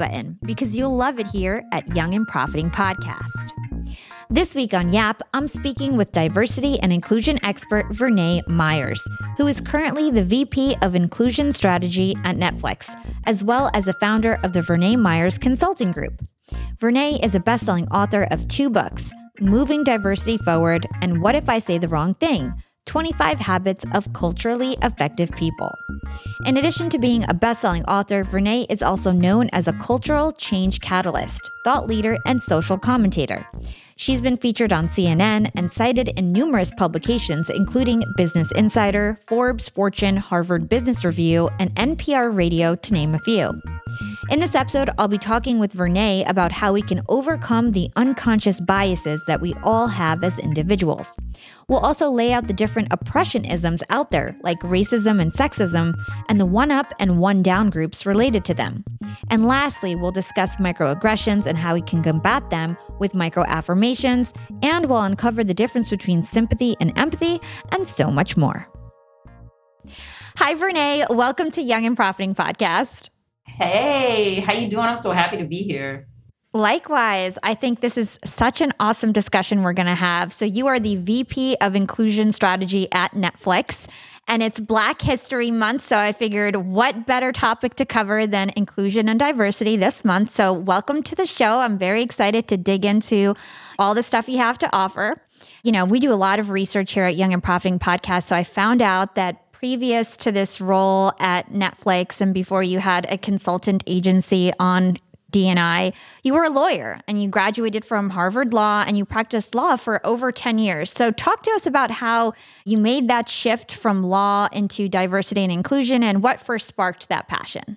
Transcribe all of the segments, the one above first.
button because you'll love it here at Young and Profiting Podcast. This week on YAP, I'm speaking with diversity and inclusion expert Vernā Myers, who is currently the VP of Inclusion Strategy at Netflix, as well as the founder of the Vernā Myers Consulting Group. Vernā is a best selling author of two books Moving Diversity Forward and What If I Say the Wrong Thing 25 Habits of Culturally Effective People. In addition to being a best selling author, Vernā is also known as a cultural change catalyst, thought leader, and social commentator. She's been featured on CNN and cited in numerous publications, including Business Insider, Forbes, Fortune, Harvard Business Review, and NPR Radio, to name a few. In this episode, I'll be talking with Vernā about how we can overcome the unconscious biases that we all have as individuals. We'll also lay out the different oppression isms out there, like racism and sexism, and the one up and one down groups related to them. And lastly, we'll discuss microaggressions and how we can combat them with micro affirmations, and we'll uncover the difference between sympathy and empathy, and so much more. Hi, Vernā. Welcome to Young and Profiting Podcast. Hey, how you doing? I'm so happy to be here. Likewise, I think this is such an awesome discussion we're going to have. So, you are the VP of Inclusion Strategy at Netflix and it's Black History Month. So I figured what better topic to cover than inclusion and diversity this month. So welcome to the show. I'm very excited to dig into all the stuff you have to offer. You know, we do a lot of research here at Young and Profiting Podcast. So I found out that previous to this role at Netflix and before you had a consultant agency on DNI, you were a lawyer and you graduated from Harvard Law and you practiced law for over 10 years. So, talk to us about how you made that shift from law into diversity and inclusion and what first sparked that passion.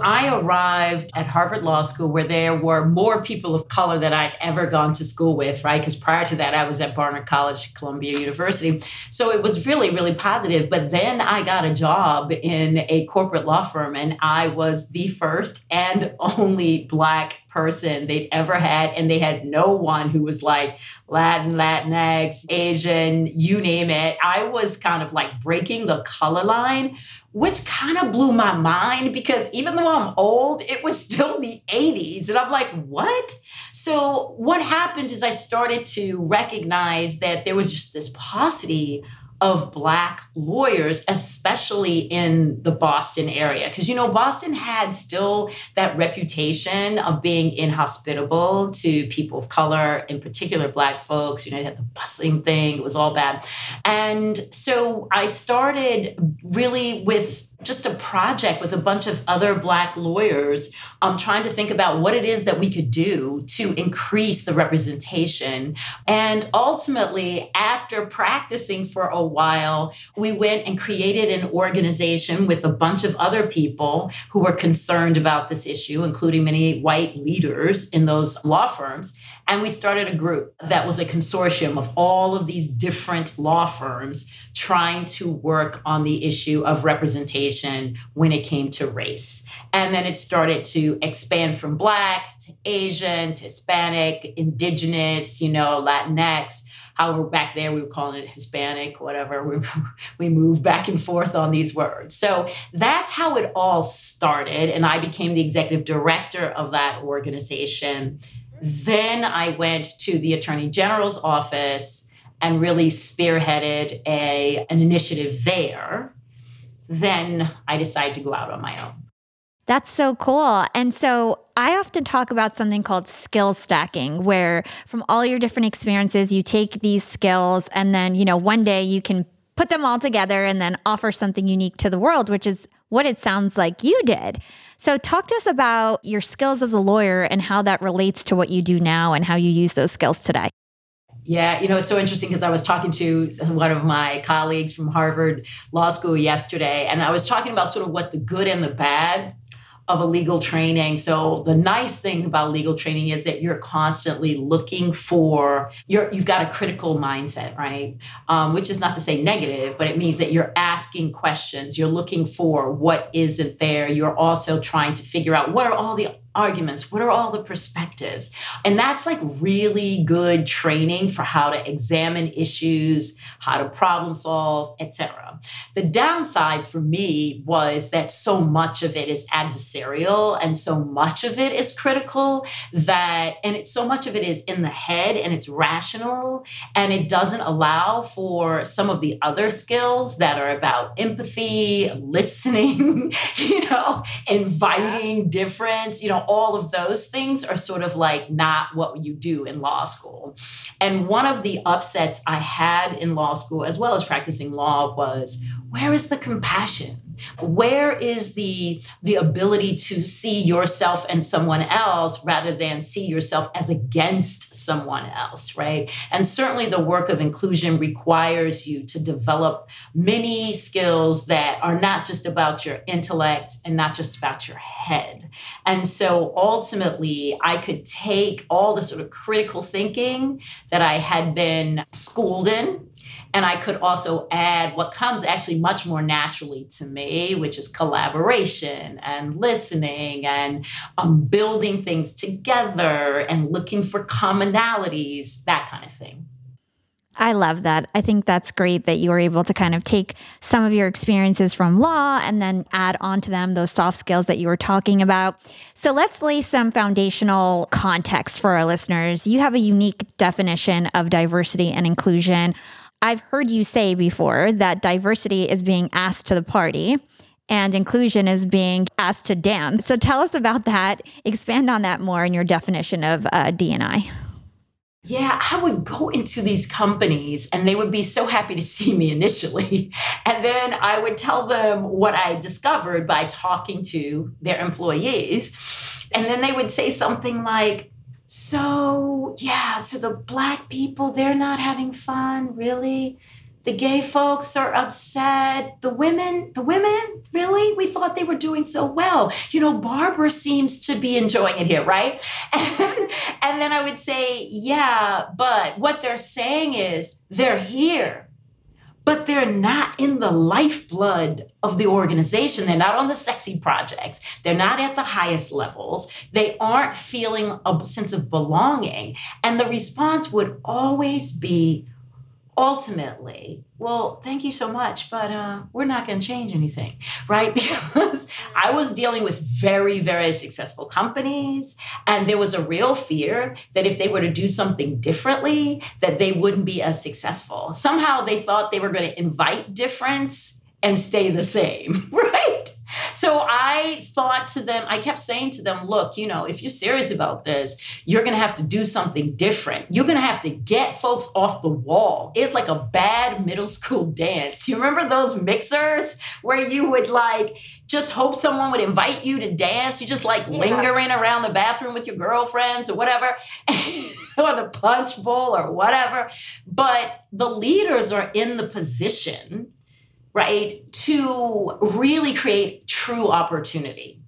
I arrived at Harvard Law School where there were more people of color than I'd ever gone to school with, right? Because prior to that, I was at Barnard College, Columbia University. So it was really, really positive. But then I got a job in a corporate law firm, and I was the first and only Black person they'd ever had. And they had no one who was like Latin, Latinx, Asian, you name it. I was kind of like breaking the color line which kind of blew my mind because even though I'm old, it was still the 80s. And I'm like, what? So, what happened is I started to recognize that there was just this paucity of Black lawyers, especially in the Boston area. Because, you know, Boston had still that reputation of being inhospitable to people of color, in particular Black folks. You know, they had the busing thing, it was all bad. And so I started really with just a project with a bunch of other black lawyers um, trying to think about what it is that we could do to increase the representation and ultimately after practicing for a while we went and created an organization with a bunch of other people who were concerned about this issue including many white leaders in those law firms and we started a group that was a consortium of all of these different law firms trying to work on the issue of representation when it came to race. And then it started to expand from Black to Asian to Hispanic, Indigenous, you know, Latinx. Oh, However, back there we were calling it Hispanic, whatever. We, we moved back and forth on these words. So that's how it all started. And I became the executive director of that organization. Then I went to the Attorney General's office and really spearheaded a, an initiative there, then I decided to go out on my own. That's so cool. And so I often talk about something called skill stacking, where from all your different experiences, you take these skills and then, you know, one day you can put them all together and then offer something unique to the world, which is what it sounds like you did. So, talk to us about your skills as a lawyer and how that relates to what you do now and how you use those skills today. Yeah, you know, it's so interesting because I was talking to one of my colleagues from Harvard Law School yesterday, and I was talking about sort of what the good and the bad of a legal training. So the nice thing about legal training is that you're constantly looking for you're you've got a critical mindset, right? Um, which is not to say negative, but it means that you're asking questions. You're looking for what isn't there. You're also trying to figure out what are all the arguments? What are all the perspectives? And that's like really good training for how to examine issues, how to problem solve, etc. The downside for me was that so much of it is adversarial and so much of it is critical that and it's so much of it is in the head and it's rational and it doesn't allow for some of the other skills that are about empathy, listening, you know, inviting difference, you know, all of those things are sort of like not what you do in law school. And one of the upsets I had in law school, as well as practicing law, was where is the compassion? Where is the the ability to see yourself and someone else rather than see yourself as against someone else, right? And certainly the work of inclusion requires you to develop many skills that are not just about your intellect and not just about your head. And so ultimately, I could take all the sort of critical thinking that I had been schooled in and I could also add what comes actually much more naturally to me, which is collaboration and listening and um, building things together and looking for commonalities, that kind of thing. I love that. I think that's great that you were able to kind of take some of your experiences from law and then add on to them those soft skills that you were talking about. So let's lay some foundational context for our listeners. You have a unique definition of diversity and inclusion. I've heard you say before that diversity is being asked to the party and inclusion is being asked to dance. So tell us about that. Expand on that more in your definition of uh, DNI. Yeah, I would go into these companies and they would be so happy to see me initially. And then I would tell them what I discovered by talking to their employees. And then they would say something like, so, yeah, so the black people, they're not having fun, really? The gay folks are upset. The women, the women, really? We thought they were doing so well. You know, Barbara seems to be enjoying it here, right? And, and then I would say, yeah, but what they're saying is they're here but they're not in the lifeblood of the organization. They're not on the sexy projects. They're not at the highest levels. They aren't feeling a sense of belonging. And the response would always be ultimately, well, thank you so much, but uh, we're not going to change anything, right? Because I was dealing with very, very successful companies, and there was a real fear that if they were to do something differently, that they wouldn't be as successful. Somehow they thought they were going to invite difference and stay the same, right? So I thought to them, I kept saying to them, look, you know, if you're serious about this, you're going to have to do something different. You're going to have to get folks off the wall. It's like a bad middle school dance. You remember those mixers where you would like, just hope someone would invite you to dance. You just like yeah. lingering around the bathroom with your girlfriends or whatever, or the punch bowl or whatever. But the leaders are in the position right, to really create true opportunity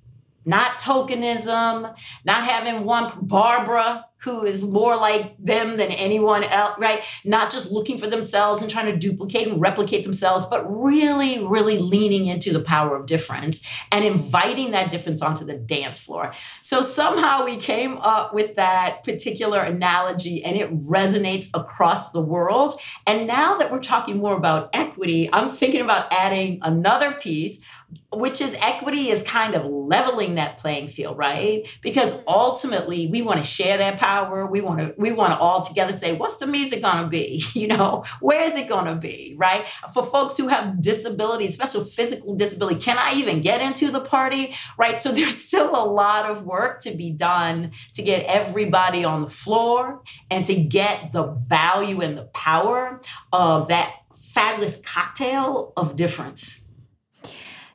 not tokenism, not having one Barbara who is more like them than anyone else, right? Not just looking for themselves and trying to duplicate and replicate themselves, but really, really leaning into the power of difference and inviting that difference onto the dance floor. So somehow we came up with that particular analogy and it resonates across the world. And now that we're talking more about equity, I'm thinking about adding another piece which is equity is kind of leveling that playing field right? Because ultimately we want to share that power. We want to we want to all together say what's the music going to be? You know where is it going to be? Right? For folks who have disabilities special physical disability can i even get into the party? Right? So there's still a lot of work to be done to get everybody on the floor and to get the value and the power of that fabulous cocktail of difference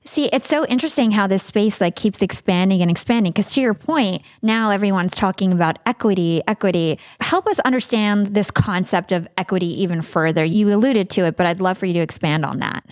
See, it's so interesting how this space like keeps expanding and expanding because to your point, now everyone's talking about equity, equity. Help us understand this concept of equity even further. You alluded to it, but I'd love for you to expand on that.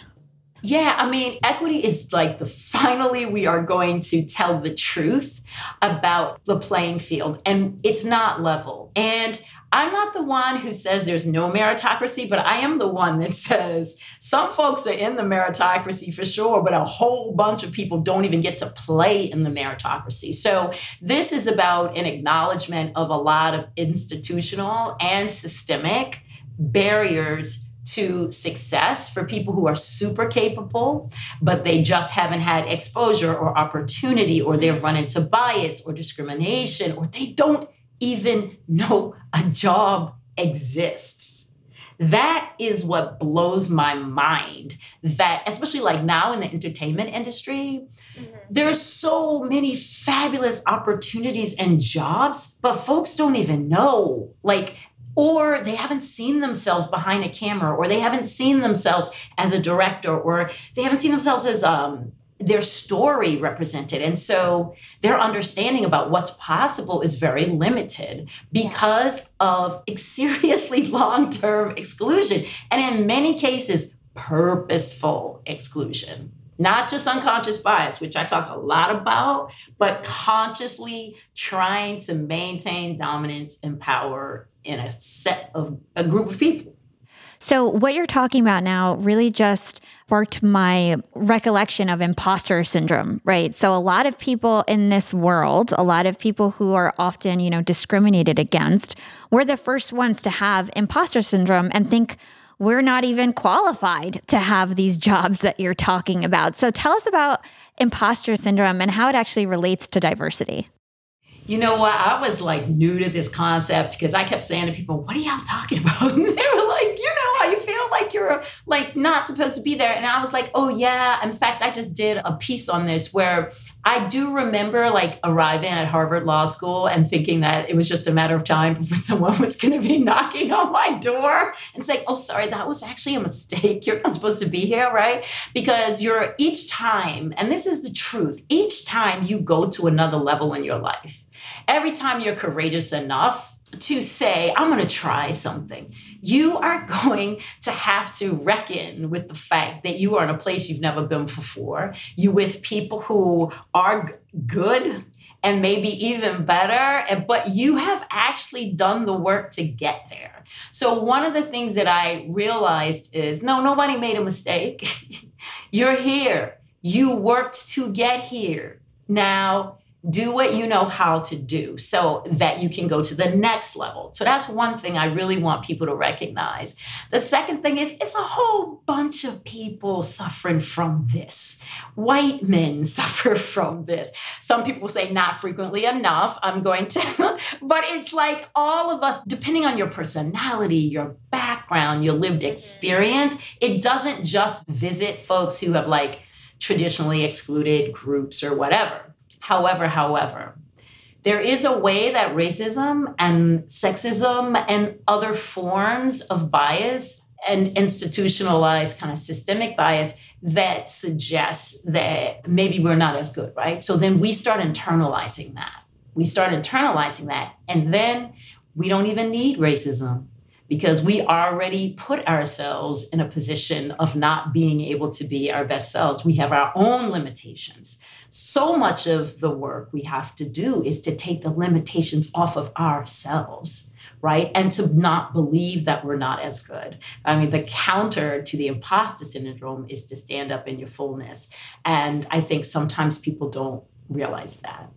Yeah, I mean, equity is like the finally we are going to tell the truth about the playing field and it's not level. And I'm not the one who says there's no meritocracy, but I am the one that says some folks are in the meritocracy for sure, but a whole bunch of people don't even get to play in the meritocracy. So this is about an acknowledgement of a lot of institutional and systemic barriers to success for people who are super capable, but they just haven't had exposure or opportunity, or they've run into bias or discrimination, or they don't even know a job exists. That is what blows my mind. That, especially like now in the entertainment industry, mm-hmm. there's so many fabulous opportunities and jobs, but folks don't even know. Like, or they haven't seen themselves behind a camera, or they haven't seen themselves as a director, or they haven't seen themselves as um, their story represented. And so their understanding about what's possible is very limited because of seriously long term exclusion. And in many cases, purposeful exclusion. Not just unconscious bias, which I talk a lot about, but consciously trying to maintain dominance and power in a set of a group of people. So, what you're talking about now really just sparked my recollection of imposter syndrome, right? So, a lot of people in this world, a lot of people who are often, you know, discriminated against, we're the first ones to have imposter syndrome and think, we're not even qualified to have these jobs that you're talking about. So tell us about imposter syndrome and how it actually relates to diversity. You know what? I was like new to this concept because I kept saying to people, What are y'all talking about? And they were like, You know how you feel like you're like not supposed to be there. And I was like, Oh, yeah. In fact, I just did a piece on this where I do remember like arriving at Harvard Law School and thinking that it was just a matter of time before someone was going to be knocking on my door and saying, Oh, sorry, that was actually a mistake. You're not supposed to be here, right? Because you're each time, and this is the truth, each time you go to another level in your life, Every time you're courageous enough to say, I'm going to try something, you are going to have to reckon with the fact that you are in a place you've never been before. You with people who are good and maybe even better, but you have actually done the work to get there. So, one of the things that I realized is no, nobody made a mistake. You're here. You worked to get here. Now, do what you know how to do so that you can go to the next level. So that's one thing I really want people to recognize. The second thing is it's a whole bunch of people suffering from this. White men suffer from this. Some people say not frequently enough. I'm going to, but it's like all of us, depending on your personality, your background, your lived experience, it doesn't just visit folks who have like traditionally excluded groups or whatever However, however, there is a way that racism and sexism and other forms of bias and institutionalized kind of systemic bias that suggests that maybe we're not as good, right? So then we start internalizing that. We start internalizing that. And then we don't even need racism because we already put ourselves in a position of not being able to be our best selves. We have our own limitations so much of the work we have to do is to take the limitations off of ourselves right? And to not believe that we're not as good. I mean, the counter to the imposter syndrome is to stand up in your fullness. And I think sometimes people don't realize that.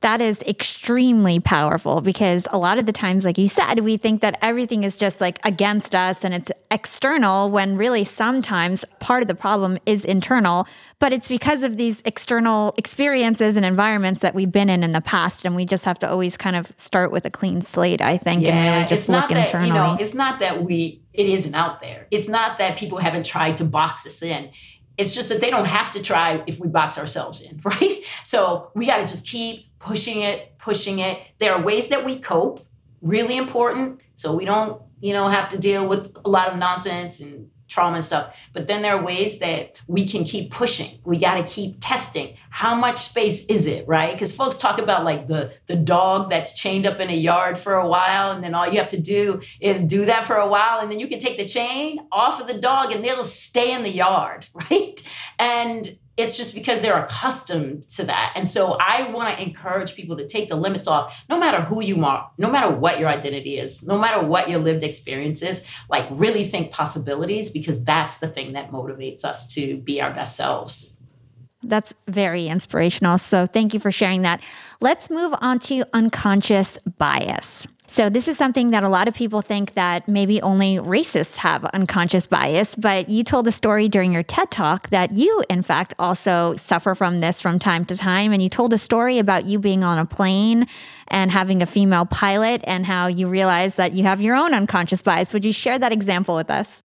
That is extremely powerful because a lot of the times, like you said, we think that everything is just like against us and it's external when really sometimes part of the problem is internal. But it's because of these external experiences and environments that we've been in in the past. And we just have to always kind of start with a clean slate, I think, yeah, and really just look that, internally. You know, it's not that we, it isn't out there. It's not that people haven't tried to box us in it's just that they don't have to try if we box ourselves in, right? So we got to just keep pushing it, pushing it. There are ways that we cope, really important. So we don't, you know, have to deal with a lot of nonsense and trauma and stuff. But then there are ways that we can keep pushing. We got to keep testing. How much space is it, right? Because folks talk about like the the dog that's chained up in a yard for a while, and then all you have to do is do that for a while, and then you can take the chain off of the dog, and they'll stay in the yard, right? And it's just because they're accustomed to that. And so I want to encourage people to take the limits off, no matter who you are, no matter what your identity is, no matter what your lived experience is, like really think possibilities because that's the thing that motivates us to be our best selves. That's very inspirational. So thank you for sharing that. Let's move on to unconscious bias. So, this is something that a lot of people think that maybe only racists have unconscious bias, but you told a story during your TED talk that you, in fact, also suffer from this from time to time. And you told a story about you being on a plane and having a female pilot and how you realized that you have your own unconscious bias. Would you share that example with us?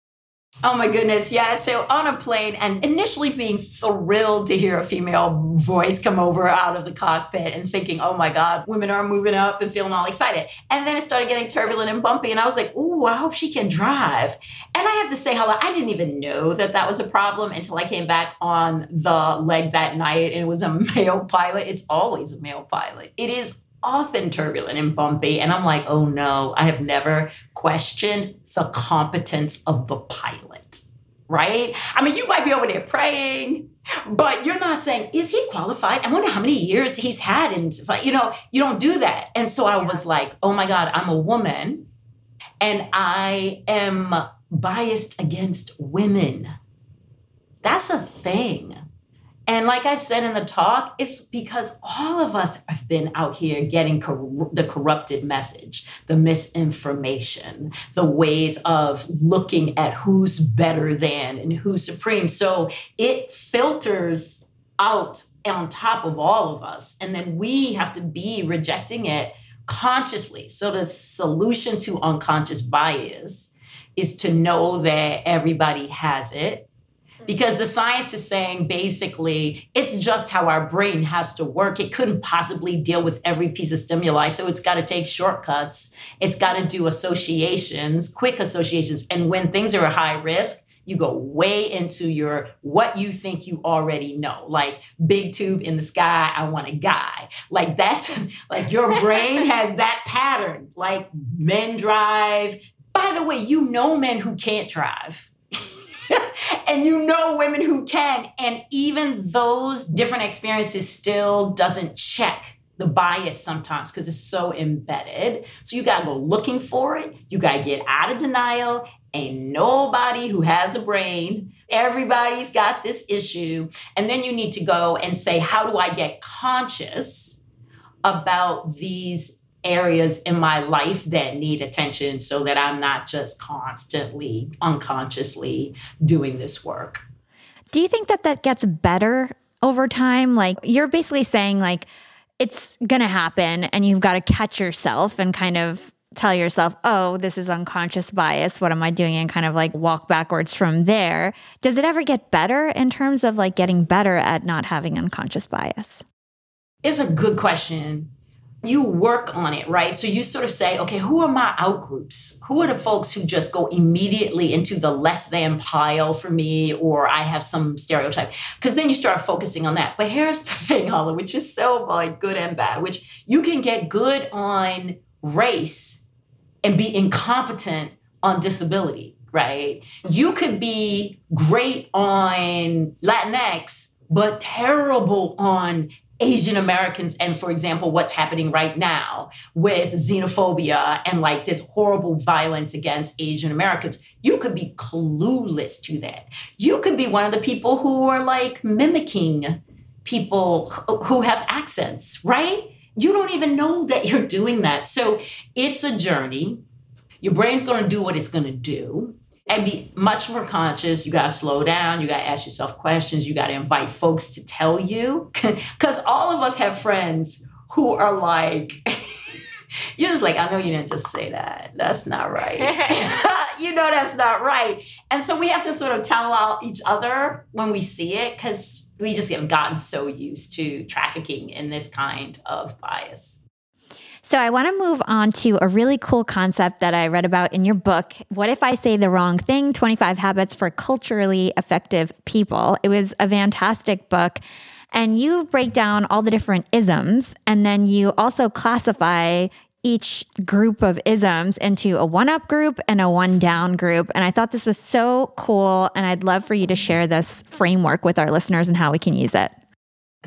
Oh my goodness. Yeah. So on a plane and initially being thrilled to hear a female voice come over out of the cockpit and thinking, oh my God, women are moving up and feeling all excited. And then it started getting turbulent and bumpy. And I was like, ooh, I hope she can drive. And I have to say, Hala, I didn't even know that that was a problem until I came back on the leg that night and it was a male pilot. It's always a male pilot. It is often turbulent and bumpy. And I'm like, oh no, I have never questioned the competence of the pilot, right? I mean, you might be over there praying, but you're not saying, is he qualified? I wonder how many years he's had. And, you know, you don't do that. And so I was like, oh my God, I'm a woman and I am biased against women. That's a thing. And like I said in the talk, it's because all of us have been out here getting cor- the corrupted message, the misinformation, the ways of looking at who's better than and who's supreme. So it filters out on top of all of us. And then we have to be rejecting it consciously. So the solution to unconscious bias is to know that everybody has it because the science is saying basically it's just how our brain has to work. It couldn't possibly deal with every piece of stimuli. So it's got to take shortcuts. It's got to do associations, quick associations. And when things are a high risk, you go way into your what you think you already know like big tube in the sky i want a guy like that's like your brain has that pattern like men drive by the way you know men who can't drive and you know women who can and even those different experiences still doesn't check the bias sometimes because it's so embedded. So you got to go looking for it. You got to get out of denial. Ain't nobody who has a brain. Everybody's got this issue. And then you need to go and say how do i get conscious about these areas in my life that need attention so that I'm not just constantly unconsciously doing this work. Do you think that that gets better over time? Like you're basically saying like it's going to happen and you've got to catch yourself and kind of tell yourself, "Oh, this is unconscious bias. What am I doing?" and kind of like walk backwards from there. Does it ever get better in terms of like getting better at not having unconscious bias? It's a good question you work on it, right? So you sort of say, okay, who are my out groups? Who are the folks who just go immediately into the less than pile for me, or I have some stereotype? Because then you start focusing on that. But here's the thing, Hala, which is so like good and bad, which you can get good on race and be incompetent on disability, right? You could be great on Latinx, but terrible on Asian Americans and, for example, what's happening right now with xenophobia and like this horrible violence against Asian Americans, you could be clueless to that. You could be one of the people who are like mimicking people who have accents, right? you don't even know that you're doing that. So it's a journey. Your brain's going to do what it's going to do and be much more conscious. You got to slow down. You got to ask yourself questions. You got to invite folks to tell you. Because all of us have friends who are like, you're just like, I know you didn't just say that. That's not right. you know, that's not right. And so we have to sort of tell out each other when we see it because we just have gotten so used to trafficking in this kind of bias. So I want to move on to a really cool concept that I read about in your book. What if I say the wrong thing? 25 habits for culturally effective people. It was a fantastic book. And you break down all the different isms, and then you also classify each group of isms into a one up group and a one down group. And I thought this was so cool. And I'd love for you to share this framework with our listeners and how we can use it.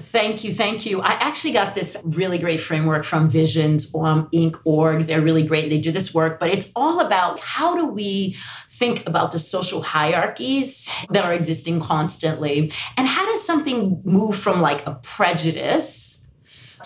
Thank you. Thank you. I actually got this really great framework from Visions um, Inc. org. They're really great. They do this work, but it's all about how do we think about the social hierarchies that are existing constantly and how does something move from like a prejudice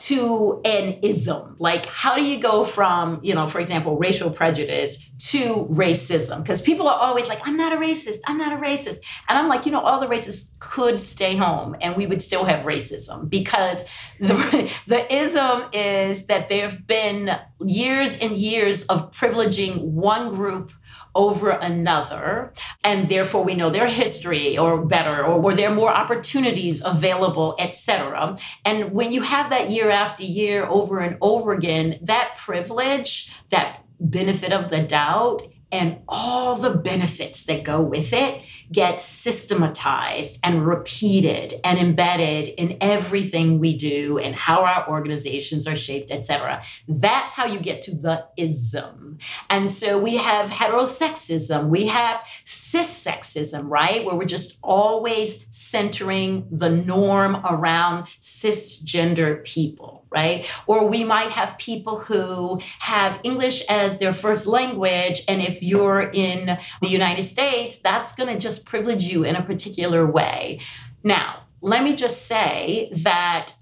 to an ism. Like, how do you go from, you know, for example, racial prejudice to racism? Because people are always like, I'm not a racist, I'm not a racist. And I'm like, you know, all the racists could stay home and we would still have racism because the, the ism is that there have been years and years of privileging one group over another and therefore we know their history or better or were there more opportunities available etc and when you have that year after year over and over again that privilege that benefit of the doubt and all the benefits that go with it get systematized and repeated and embedded in everything we do and how our organizations are shaped, etc. That's how you get to the ism. And so we have heterosexism, we have cissexism, right? Where we're just always centering the norm around cisgender people right? Or we might have people who have English as their first language. And if you're in the United States, that's going to just privilege you in a particular way. Now, let me just say that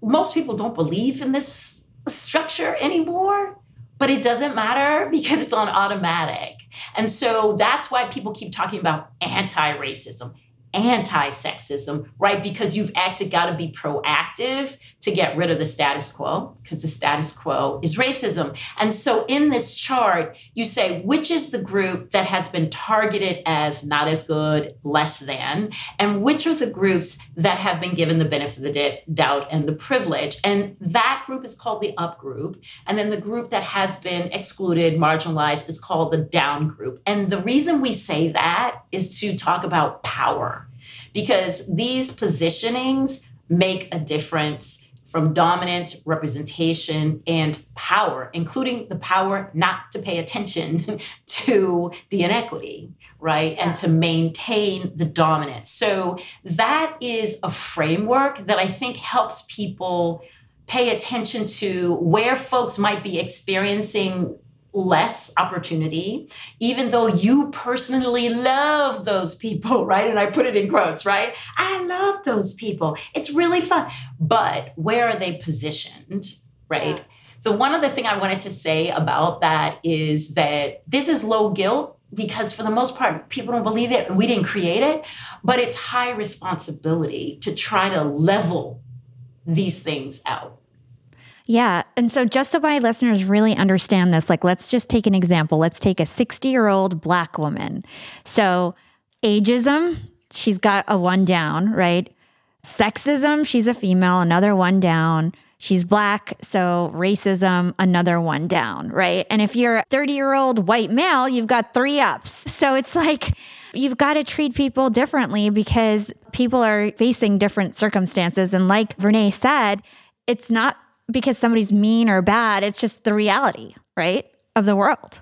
most people don't believe in this structure anymore, but it doesn't matter because it's on automatic. And so that's why people keep talking about anti racism anti sexism, right? Because you've acted, got to be proactive to get rid of the status quo, because the status quo is racism. And so in this chart, you say which is the group that has been targeted as not as good, less than, and which are the groups that have been given the benefit of the doubt and the privilege. And that group is called the up group. And then the group that has been excluded, marginalized, is called the down group. And the reason we say that is to talk about power because these positionings make a difference from dominance, representation, and power, including the power not to pay attention to the inequity, right? And to maintain the dominance. So that is a framework that I think helps people pay attention to where folks might be experiencing less opportunity, even though you personally love those people, right? And I put it in quotes, right? I love those people. It's really fun. But where are they positioned, right? Yeah. The one other thing I wanted to say about that is that this is low guilt because for the most part people don't believe it and we didn't create it but it's high responsibility to try to level these things out yeah. And so, just so my listeners really understand this, like, let's just take an example. Let's take a 60 year old black woman. So, ageism, she's got a one down, right? Sexism, she's a female, another one down. She's black, so racism, another one down, right? And if you're a 30 year old white male, you've got three ups. So it's like, you've got to treat people differently because people are facing different circumstances. And like Vernā said, it's not because somebody's mean or bad. It's just the reality, right, of the world.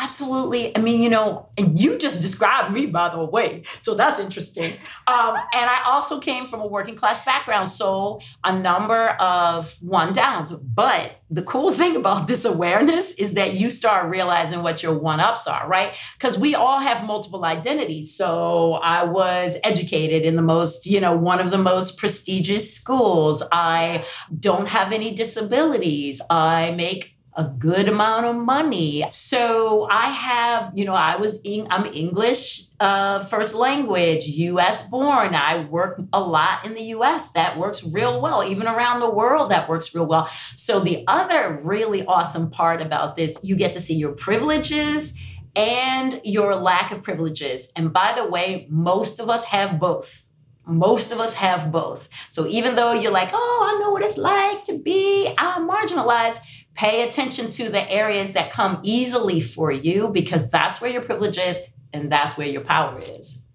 Absolutely. I mean, you know, and you just described me, by the way. So that's interesting. Um, and I also came from a working class background. So a number of one downs. But the cool thing about this awareness is that you start realizing what your one ups are, right? Because we all have multiple identities. So I was educated in the most, you know, one of the most prestigious schools. I don't have any disabilities. I make a good amount of money. So I have, you know, I was in, I'm English uh, first language, US born. I work a lot in the US. That works real well. Even around the world, that works real well. So the other really awesome part about this, you get to see your privileges and your lack of privileges. And by the way, most of us have both. Most of us have both. So even though you're like, oh, I know what it's like to be uh, marginalized, Pay attention to the areas that come easily for you because that's where your privilege is and that's where your power is.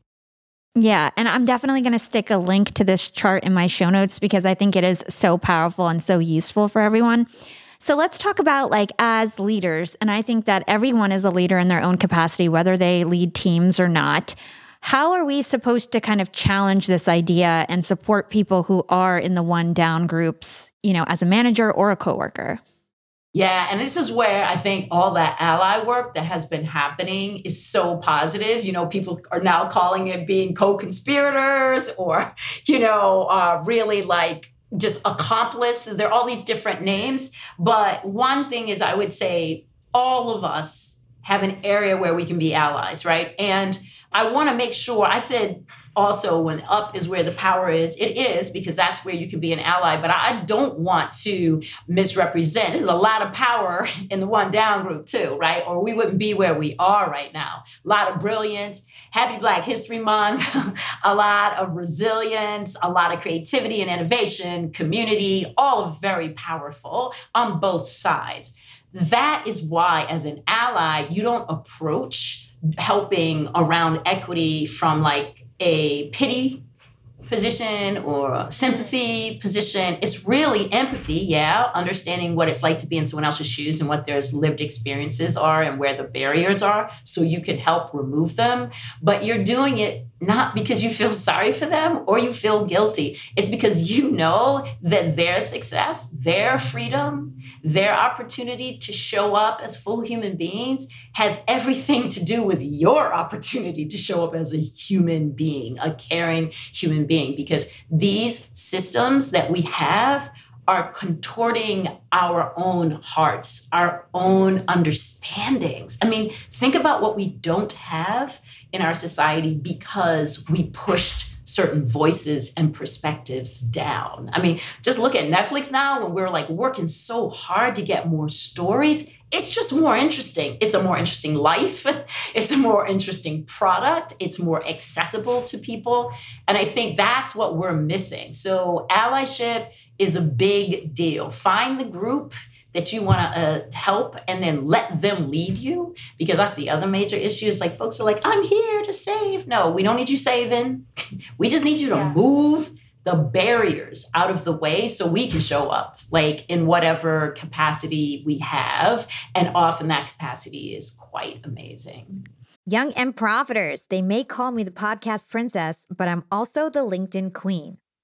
Yeah. And I'm definitely going to stick a link to this chart in my show notes because I think it is so powerful and so useful for everyone. So let's talk about like as leaders. And I think that everyone is a leader in their own capacity, whether they lead teams or not. How are we supposed to kind of challenge this idea and support people who are in the one down groups, you know, as a manager or a coworker? Yeah, and this is where I think all that ally work that has been happening is so positive. You know, people are now calling it being co-conspirators or, you know, uh, really like just accomplice. There are all these different names. But one thing is, I would say all of us have an area where we can be allies, right? And I want to make sure, I said also when up is where the power is it is because that's where you can be an ally. But i don't want to misrepresent. There's a lot of power in the one down group too right? Or we wouldn't be where we are right now. A lot of brilliance. Happy black history month. A lot of resilience a lot of creativity and innovation community all very powerful on both sides. That is why as an ally you don't approach helping around equity from like a pity position or sympathy position. It's really empathy, yeah, understanding what it's like to be in someone else's shoes and what their lived experiences are and where the barriers are so you can help remove them. But you're doing it not because you feel sorry for them or you feel guilty. It's because you know that their success, their freedom, their opportunity to show up as full human beings has everything to do with your opportunity to show up as a human being, a caring human being, because these systems that we have are contorting our own hearts, our own understandings. I mean, think about what we don't have in our society because we pushed certain voices and perspectives down. I mean, just look at Netflix now when we're like working so hard to get more stories. It's just more interesting. It's a more interesting life. It's a more interesting product. It's more accessible to people. And I think that's what we're missing. So, allyship is a big deal. Find the group that you want to uh, help and then let them lead you? Because that's the other major issue is like folks are like i'm here to save. No we don't need you saving. We just need you to yeah. move the barriers out of the way so we can show up like in whatever capacity we have. And often that capacity is quite amazing. Young and profiters they may call me the podcast princess but i'm also the linkedin queen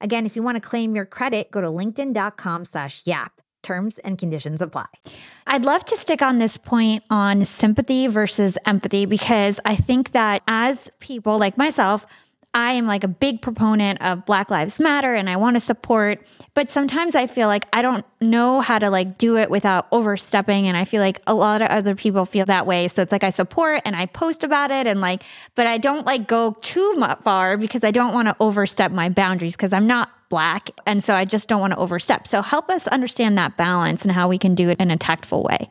Again, if you want to claim your credit, go to linkedin.com slash yap. Terms and conditions apply. I'd love to stick on this point on sympathy versus empathy because I think that as people like myself, I am like a big proponent of Black Lives Matter and I want to support, but sometimes I feel like I don't know how to like do it without overstepping and I feel like a lot of other people feel that way. So it's like I support and I post about it and like but I don't like go too far because I don't want to overstep my boundaries because I'm not black and so I just don't want to overstep. So help us understand that balance and how we can do it in a tactful way.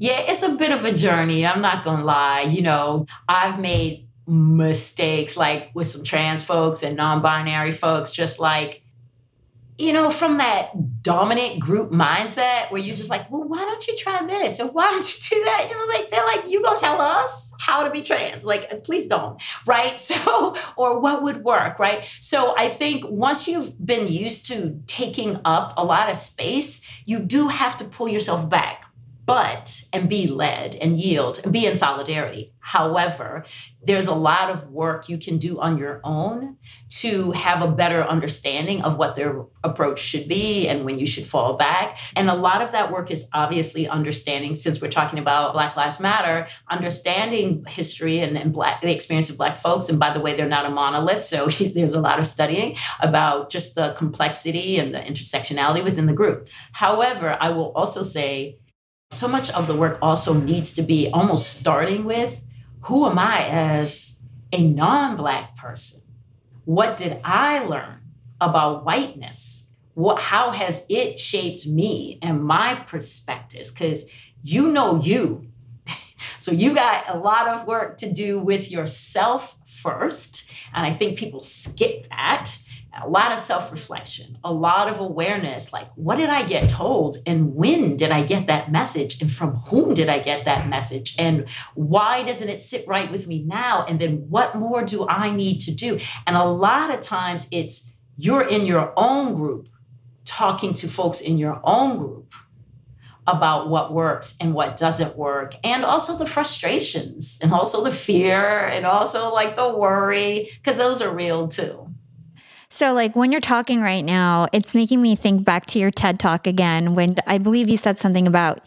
Yeah, it's a bit of a journey. I'm not going to lie. You know, I've made mistakes like with some trans folks and non-binary folks just like you know from that dominant group mindset where you're just like well why don't you try this? Or why don't you do that? You know like they're like you gonna tell us how to be trans? Like uh, please don't. Right? So or what would work right? So i think once you've been used to taking up a lot of space you do have to pull yourself back but and be led and yield and be in solidarity. However, there's a lot of work you can do on your own to have a better understanding of what their approach should be and when you should fall back. And a lot of that work is obviously understanding, since we're talking about Black Lives Matter, understanding history and, and black the experience of Black folks. And by the way, they're not a monolith. So there's a lot of studying about just the complexity and the intersectionality within the group. However, I will also say so much of the work also needs to be almost starting with who am I as a non Black person? What did I learn about whiteness? What, how has it shaped me and my perspectives? Because you know you. so you got a lot of work to do with yourself first. And I think people skip that a lot of self reflection, a lot of awareness like, what did I get told? And when did I get that message? And from whom did I get that message? And why doesn't it sit right with me now? And then what more do I need to do? And a lot of times it's you're in your own group talking to folks in your own group about what works and what doesn't work and also the frustrations and also the fear and also like the worry because those are real too so, like when you're talking right now, it's making me think back to your TED talk again when I believe you said something about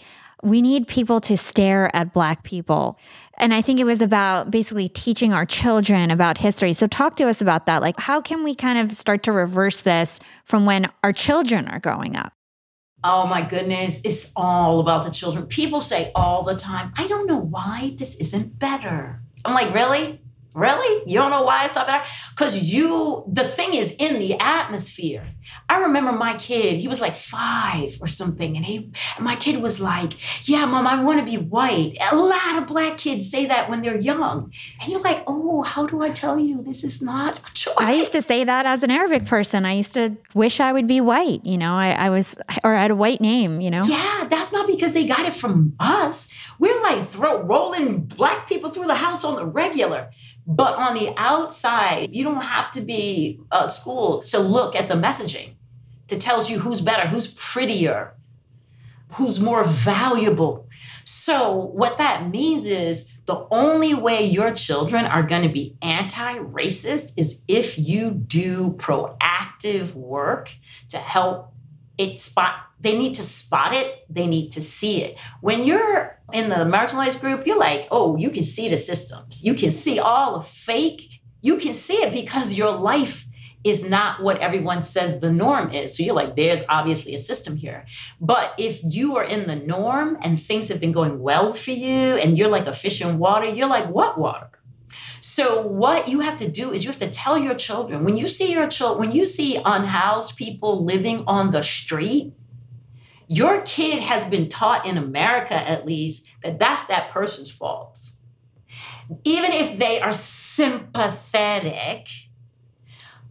we need people to stare at Black people. And I think it was about basically teaching our children about history. So, talk to us about that. Like, how can we kind of start to reverse this from when our children are growing up? Oh my goodness, it's all about the children. People say all the time, I don't know why this isn't better. I'm like, really? Really? You don't know why it's not better? Because you, the thing is in the atmosphere. I remember my kid, he was like five or something, and he, my kid was like, Yeah, mom, I want to be white. A lot of black kids say that when they're young. And you're like, Oh, how do I tell you this is not a choice? I used to say that as an Arabic person. I used to wish I would be white, you know, I, I was, or I had a white name, you know? Yeah, that's not because they got it from us. We're like throw rolling black people through the house on the regular. But on the outside, you don't have to be at school to look at the messaging that tells you who's better, who's prettier, who's more valuable. So, what that means is the only way your children are going to be anti racist is if you do proactive work to help it spot. They need to spot it, they need to see it. When you're in the marginalized group, you're like, oh, you can see the systems. You can see all the fake. You can see it because your life is not what everyone says the norm is. So you're like, there's obviously a system here. But if you are in the norm and things have been going well for you and you're like a fish in water, you're like, what water? So what you have to do is you have to tell your children when you see your children, when you see unhoused people living on the street, your kid has been taught in America, at least, that that's that person's fault. Even if they are sympathetic,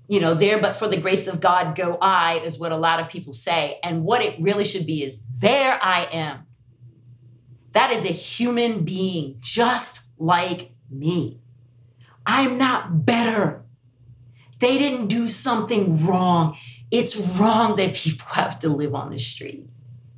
you know, there but for the grace of God go I, is what a lot of people say. And what it really should be is there I am. That is a human being just like me. I'm not better. They didn't do something wrong. It's wrong that people have to live on the street.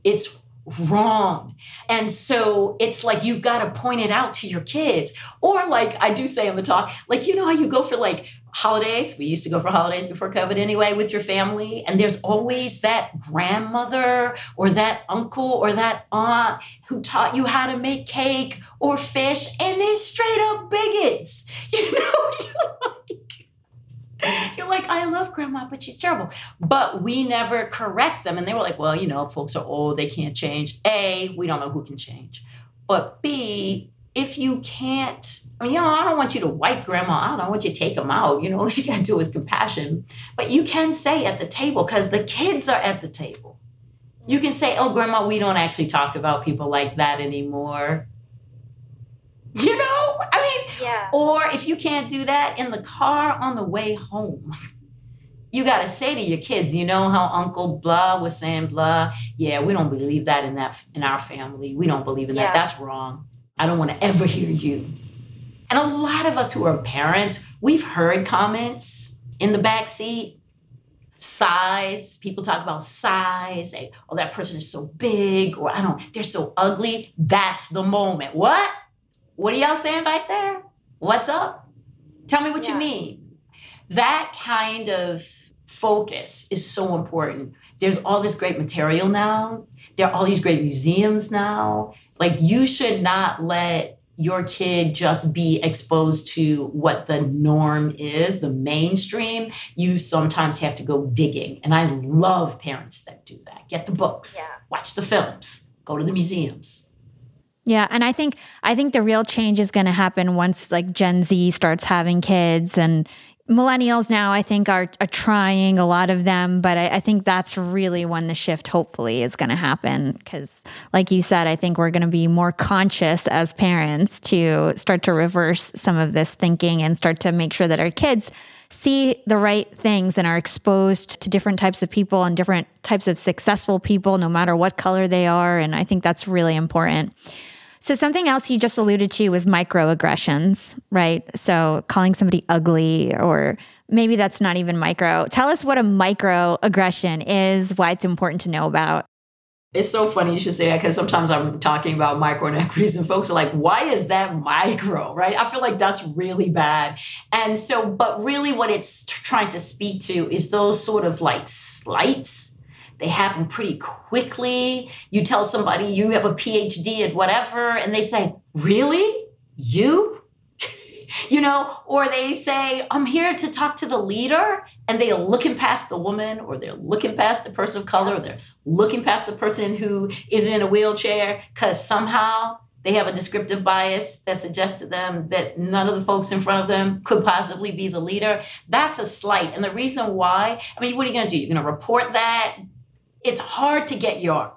It's wrong. And so it's like you've got to point it out to your kids. Or like I do say in the talk, like you know how you go for like holidays? We used to go for holidays before COVID anyway with your family. And there's always that grandmother or that uncle or that aunt who taught you how to make cake or fish. And they're straight up bigots. You know, You're like, I love grandma, but she's terrible. But we never correct them. And they were like, well, you know, folks are old, they can't change. A, we don't know who can change. But B, if you can't, I mean, you know, I don't want you to wipe grandma out. I don't want you to take them out. You know, you got to do it with compassion. But you can say at the table, because the kids are at the table. You can say, oh, grandma, we don't actually talk about people like that anymore. You know, I mean, yeah. or if you can't do that in the car on the way home, you got to say to your kids, you know how Uncle blah was saying blah. Yeah, we don't believe that in that in our family. We don't believe in yeah. that. That's wrong. I don't want to ever hear you. And a lot of us who are parents, we've heard comments in the back seat. Size, people talk about size. Say, oh, that person is so big, or I don't, they're so ugly. That's the moment. What? What are y'all saying back there? What's up? Tell me what yeah. you mean. That kind of focus is so important. There's all this great material now. There are all these great museums now. Like, you should not let your kid just be exposed to what the norm is, the mainstream. You sometimes have to go digging. And I love parents that do that. Get the books, yeah. watch the films, go to the museums. Yeah, and I think I think the real change is going to happen once like Gen Z starts having kids and millennials now I think are, are trying a lot of them, but I, I think that's really when the shift hopefully is going to happen because, like you said, I think we're going to be more conscious as parents to start to reverse some of this thinking and start to make sure that our kids see the right things and are exposed to different types of people and different types of successful people, no matter what color they are. And I think that's really important. So, something else you just alluded to was microaggressions, right? So, calling somebody ugly, or maybe that's not even micro. Tell us what a microaggression is, why it's important to know about. It's so funny you should say that because sometimes I'm talking about micro inequities and folks are like, why is that micro, right? I feel like that's really bad. And so, but really what it's trying to speak to is those sort of like slights they happen pretty quickly. You tell somebody you have a PhD at whatever, and they say, Really? You? You know, or they say, I'm here to talk to the leader, and they are looking past the woman, or they're looking past the person of color, or they're looking past the person who is in a wheelchair, because somehow they have a descriptive bias that suggests to them that none of the folks in front of them could possibly be the leader. That's a slight. And the reason why, I mean, what are you going to do? You're going to report that? it's hard to get your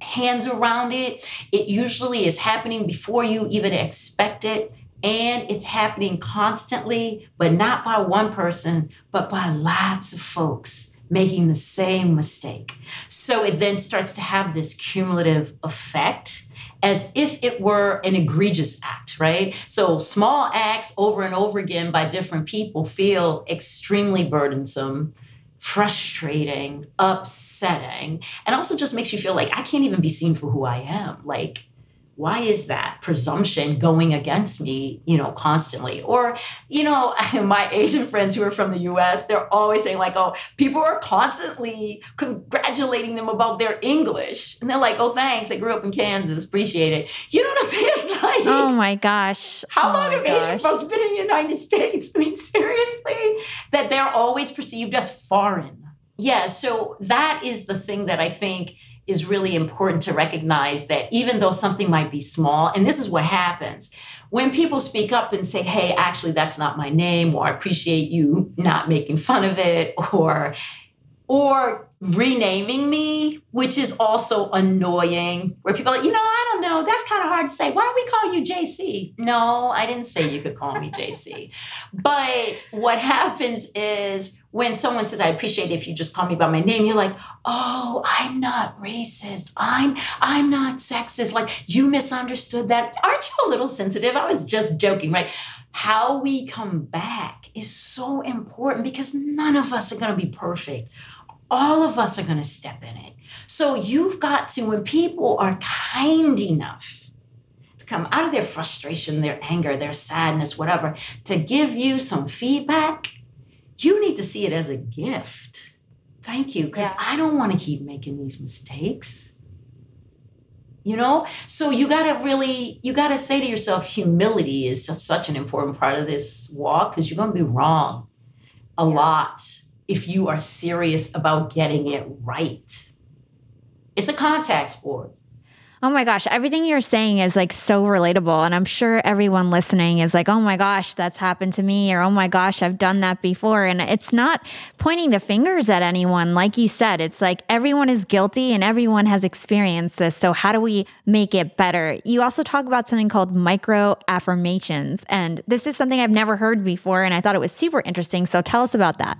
hands around it. It usually is happening before you even expect it. And it's happening constantly, but not by one person, but by lots of folks making the same mistake. So it then starts to have this cumulative effect as if it were an egregious act, right? So small acts over and over again by different people feel extremely burdensome frustrating, upsetting, and also just makes you feel like I can't even be seen for who I am. Like, why is that presumption going against me, you know, constantly? Or, you know, my Asian friends who are from the US, they're always saying, like, oh, people are constantly congratulating them about their English. And they're like, oh, thanks. I grew up in Kansas. Appreciate it. You know what I'm saying? It's like, oh my gosh. How oh long have gosh. Asian folks been in the United States? I mean, seriously? That they're always perceived as foreign. Yeah. So that is the thing that I think is really important to recognize that even though something might be small, and this is what happens when people speak up and say, hey, actually, that's not my name, or I appreciate you not making fun of it, or or renaming me, which is also annoying, where people are like, you know, I no, that's kind of hard to say. Why don't we call you JC? No, I didn't say you could call me JC. But what happens is when someone says, I appreciate if you just call me by my name, you're like, oh, I'm not racist. I'm I'm not sexist. Like you misunderstood that. Aren't you a little sensitive? I was just joking, right? How we come back is so important because none of us are going to be perfect all of us are going to step in it. So you've got to, when people are kind enough to come out of their frustration, their anger, their sadness, whatever, to give you some feedback, you need to see it as a gift. Thank you, because yeah. I don't want to keep making these mistakes. You know, so you got to really, you got to say to yourself, humility is just such an important part of this walk because you're going to be wrong a yeah. lot if you are serious about getting it right. It's a contact sport. Oh my gosh, everything you're saying is like so relatable. And I'm sure everyone listening is like, oh my gosh, that's happened to me, or oh my gosh, I've done that before. And it's not pointing the fingers at anyone. Like you said, it's like everyone is guilty and everyone has experienced this. So, how do we make it better? You also talk about something called micro affirmations. And this is something I've never heard before. And I thought it was super interesting. So, tell us about that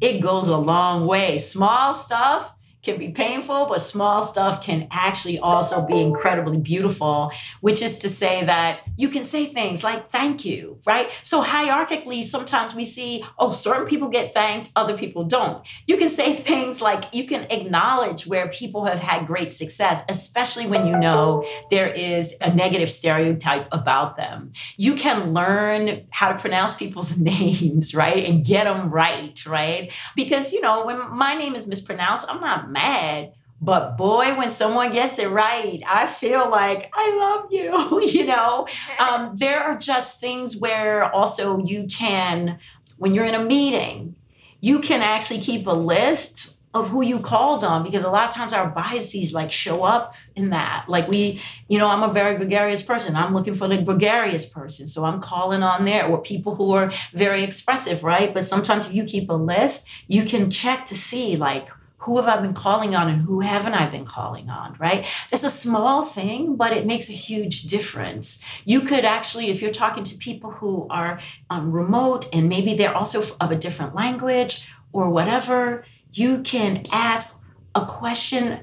it goes a long way. Small stuff can be painful, but small stuff can actually also be incredibly beautiful, which is to say that you can say things like thank you, right? So hierarchically, sometimes we see, oh, certain people get thanked, other people don't. You can say things like you can acknowledge where people have had great success, especially when you know there is a negative stereotype about them. You can learn how to pronounce people's names, right? And get them right, right? Because, you know, when my name is mispronounced, I'm not mad. But boy, when someone gets it right, I feel like I love you. you know, um, there are just things where also you can, when you're in a meeting, you can actually keep a list of who you called on because a lot of times our biases like show up in that. Like we, you know, I'm a very gregarious person. I'm looking for the gregarious person. So I'm calling on there or people who are very expressive, right? But sometimes if you keep a list, you can check to see like who have I been calling on and who haven't I been calling on, right? It's a small thing, but it makes a huge difference. You could actually, if you're talking to people who are um, remote and maybe they're also of a different language or whatever, you can ask a question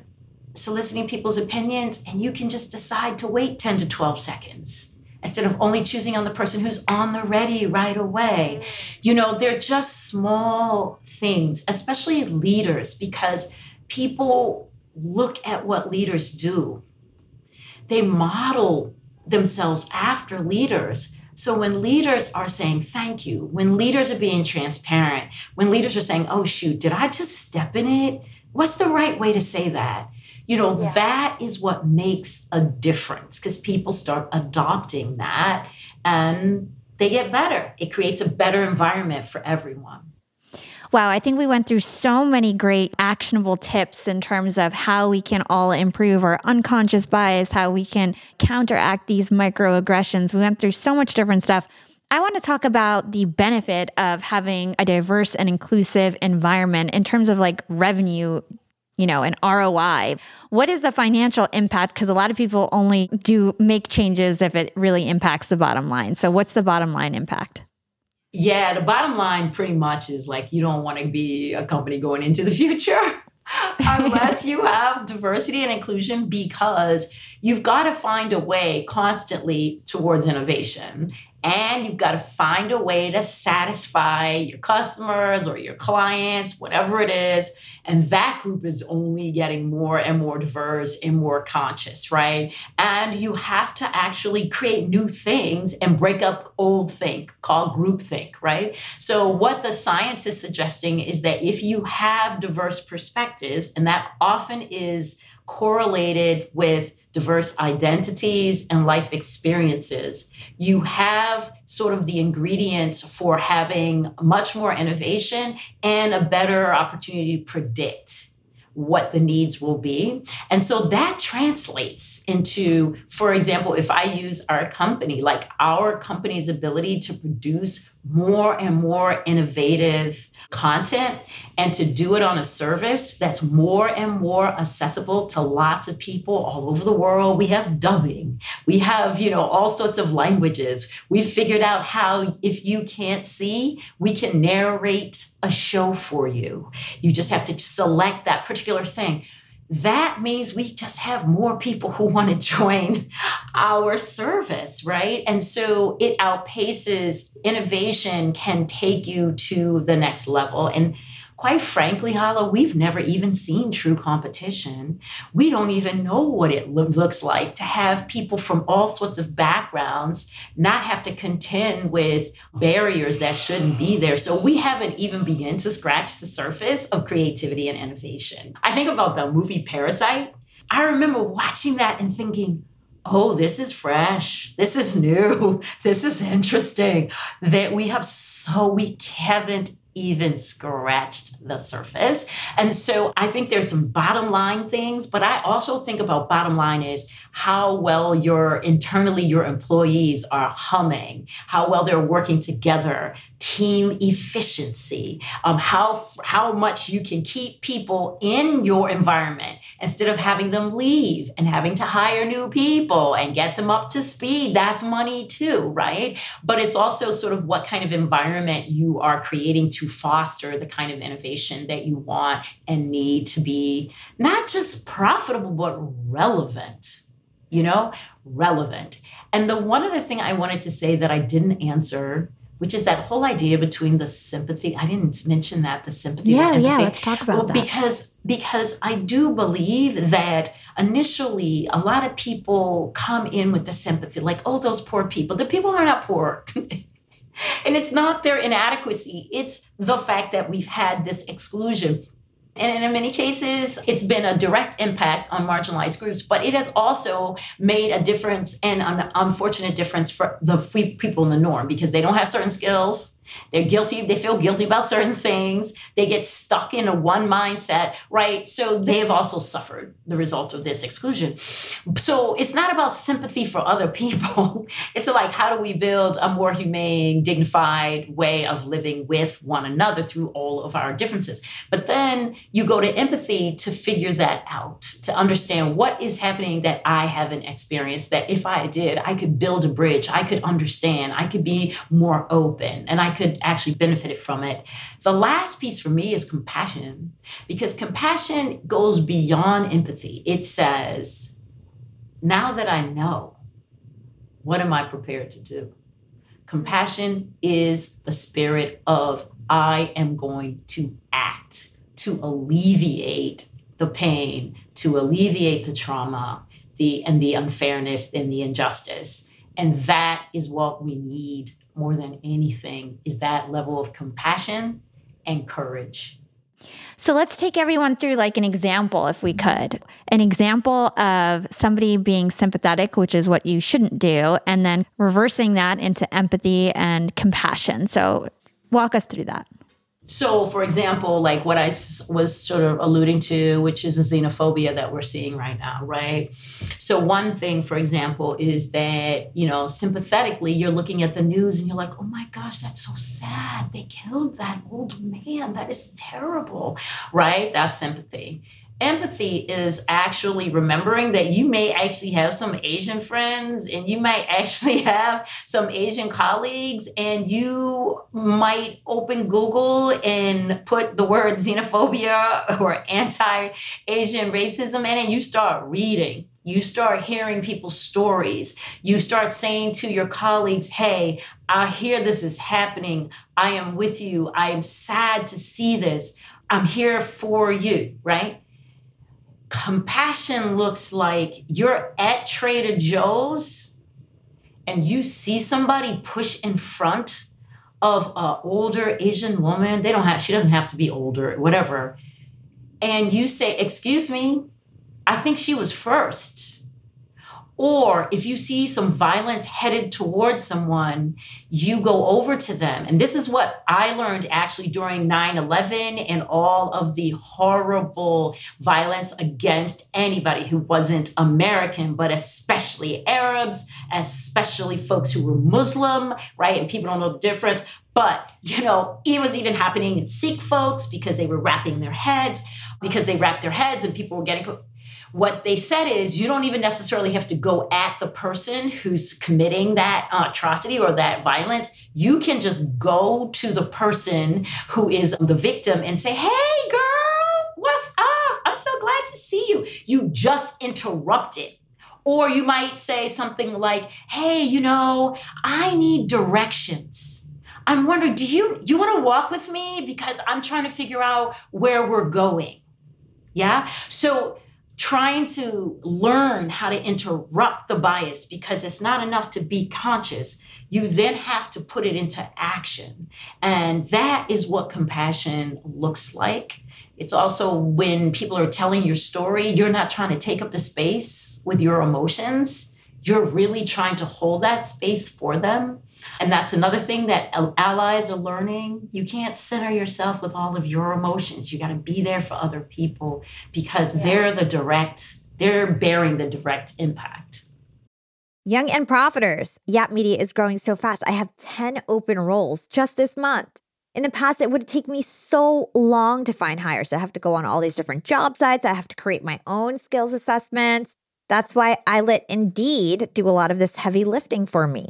soliciting people's opinions and you can just decide to wait 10 to 12 seconds instead of only choosing on the person who's on the ready right away. You know, they're just small things, especially leaders, because people look at what leaders do. They model themselves after leaders. So when leaders are saying thank you, when leaders are being transparent, when leaders are saying, oh, shoot, did I just step in it? What's the right way to say that? You know, yeah. that is what makes a difference because people start adopting that and they get better. It creates a better environment for everyone. Wow, I think we went through so many great actionable tips in terms of how we can all improve our unconscious bias, how we can counteract these microaggressions. We went through so much different stuff. I want to talk about the benefit of having a diverse and inclusive environment in terms of like revenue you know, an ROI. What is the financial impact? Because a lot of people only do make changes if it really impacts the bottom line. So, what's the bottom line impact? Yeah, the bottom line pretty much is like you don't want to be a company going into the future unless you have diversity and inclusion because you've got to find a way constantly towards innovation and you've got to find a way to satisfy your customers or your clients, whatever it is. And that group is only getting more and more diverse and more conscious, right? And you have to actually create new things and break up old think called groupthink, right? So, what the science is suggesting is that if you have diverse perspectives, and that often is correlated with diverse identities and life experiences. You have sort of the ingredients for having much more innovation and a better opportunity to predict what the needs will be. And so that translates into, for example, if I use our company, like our company's ability to produce more and more innovative content and to do it on a service that's more and more accessible to lots of people all over the world. We have dubbing. We have, you know, all sorts of languages. We figured out how if you can't see, we can narrate a show for you. You just have to select that particular thing that means we just have more people who want to join our service, right? And so it outpaces innovation, can take you to the next level. And quite frankly, Hala, we've never even seen true competition. We don't even know what it lo- looks like to have people from all sorts of backgrounds not have to contend with barriers that shouldn't be there. So we haven't even begun to scratch the surface of creativity and innovation. I think about the movie Parasite. I remember watching that and thinking, oh, this is fresh. This is new. This is interesting. That we have so, we haven't even scratched the surface. And so I think there's some bottom line things, but I also think about bottom line is how well your internally your employees are humming, how well they're working together, team efficiency, um, how how much you can keep people in your environment instead of having them leave and having to hire new people and get them up to speed. That's money too, right? But it's also sort of what kind of environment you are creating to foster the kind of innovation that you want and need to be not just profitable but relevant you know, relevant. And the one other thing I wanted to say that I didn't answer, which is that whole idea between the sympathy. I didn't mention that the sympathy. Yeah, yeah. Let's talk about well, that. Because because I do believe that initially a lot of people come in with the sympathy, like, oh, those poor people. The people are not poor. and it's not their inadequacy; it's the fact that we've had this exclusion. And in many cases, it's been a direct impact on marginalized groups, but it has also made a difference and an unfortunate difference for the free people in the norm because they don't have certain skills they're guilty, they feel guilty about certain things. They get stuck in a one mindset, right? So they've also suffered the result of this exclusion. So it's not about sympathy for other people. It's like, how do we build a more humane, dignified way of living with one another through all of our differences? But then you go to empathy to figure that out, to understand what is happening that I haven't experienced, that if I did, I could build a bridge, I could understand, I could be more open, and I could actually benefit from it. The last piece for me is compassion, because compassion goes beyond empathy. It says, now that I know, what am I prepared to do? Compassion is the spirit of I am going to act to alleviate the pain, to alleviate the trauma, the and the unfairness and the injustice. And that is what we need more than anything is that level of compassion and courage. So let's take everyone through like an example, if we could. An example of somebody being sympathetic, which is what you shouldn't do, and then reversing that into empathy and compassion. So walk us through that. So, for example, like what I was sort of alluding to, which is the xenophobia that we're seeing right now, right? So, one thing, for example, is that, you know, sympathetically, you're looking at the news and you're like, oh my gosh, that's so sad. They killed that old man. That is terrible, right? That's sympathy. Empathy is actually remembering that you may actually have some Asian friends and you might actually have some Asian colleagues, and you might open Google and put the word xenophobia or anti Asian racism in, and you start reading. You start hearing people's stories. You start saying to your colleagues, Hey, I hear this is happening. I am with you. I am sad to see this. I'm here for you, right? Compassion looks like you're at Trader Joe's and you see somebody push in front of an older Asian woman. They don't have, she doesn't have to be older, whatever. And you say, Excuse me, I think she was first. Or if you see some violence headed towards someone, you go over to them. And this is what I learned actually during 9 11 and all of the horrible violence against anybody who wasn't American, but especially Arabs, especially folks who were Muslim, right? And people don't know the difference. But, you know, it was even happening in Sikh folks because they were wrapping their heads, because they wrapped their heads and people were getting what they said is you don't even necessarily have to go at the person who's committing that uh, atrocity or that violence. You can just go to the person who is the victim and say, Hey, girl, what's up? I'm so glad to see you. You just interrupted. Or you might say something like, Hey, you know, I need directions. I'm wondering, do you do you want to walk with me because I'm trying to figure out where we're going? Yeah. So trying to learn how to interrupt the bias because it's not enough to be conscious. You then have to put it into action. And that is what compassion looks like. It's also when people are telling your story, you're not trying to take up the space with your emotions. You're really trying to hold that space for them and that's another thing that allies are learning. You can't center yourself with all of your emotions. You got to be there for other people because yeah. they're the direct, they're bearing the direct impact. Young and Profiters. Yap Media is growing so fast. I have 10 open roles just this month. In the past, it would take me so long to find hires. I have to go on all these different job sites. I have to create my own skills assessments. That's why I let Indeed do a lot of this heavy lifting for me.